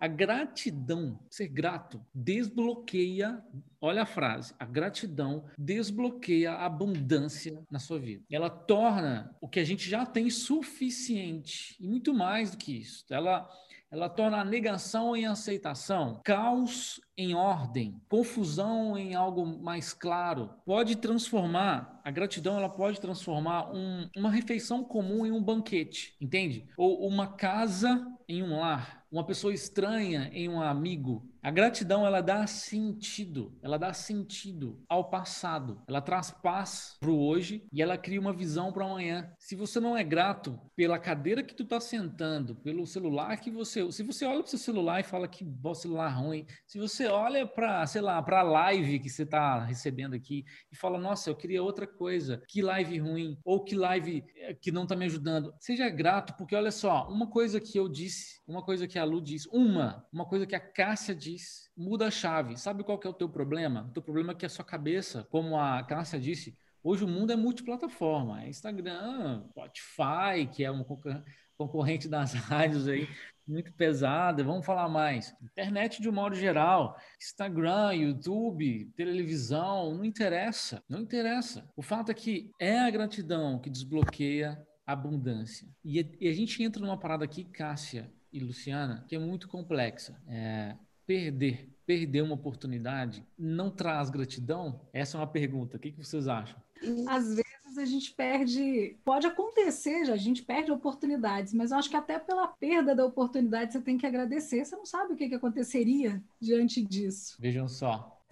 A gratidão, ser grato, desbloqueia. Olha a frase: a gratidão desbloqueia a abundância na sua vida. Ela torna o que a gente já tem suficiente e muito mais do que isso. Ela ela torna a negação em aceitação, caos em ordem, confusão em algo mais claro. Pode transformar, a gratidão ela pode transformar um, uma refeição comum em um banquete, entende? Ou uma casa em um lar, uma pessoa estranha em um amigo. A gratidão ela dá sentido, ela dá sentido ao passado. Ela traz paz para o hoje e ela cria uma visão para amanhã. Se você não é grato pela cadeira que tu está sentando, pelo celular que você, se você olha para o seu celular e fala que bom celular ruim, se você olha para, sei lá, para a live que você está recebendo aqui e fala, nossa, eu queria outra coisa, que live ruim ou que live eh, que não está me ajudando, seja grato porque olha só, uma coisa que eu disse, uma coisa que a Lu disse, uma, uma coisa que a Cássia disse, muda a chave. Sabe qual que é o teu problema? O teu problema é que a sua cabeça, como a Cássia disse, hoje o mundo é multiplataforma. É Instagram, Spotify, que é um concorrente das rádios aí, muito pesada. Vamos falar mais. Internet de um modo geral, Instagram, YouTube, televisão, não interessa, não interessa. O fato é que é a gratidão que desbloqueia a abundância. E a gente entra numa parada aqui, Cássia, e Luciana, que é muito complexa. É, perder, perder uma oportunidade não traz gratidão? Essa é uma pergunta. O que, que vocês acham? Às vezes a gente perde, pode acontecer, a gente perde oportunidades, mas eu acho que até pela perda da oportunidade você tem que agradecer. Você não sabe o que, que aconteceria diante disso. Vejam só,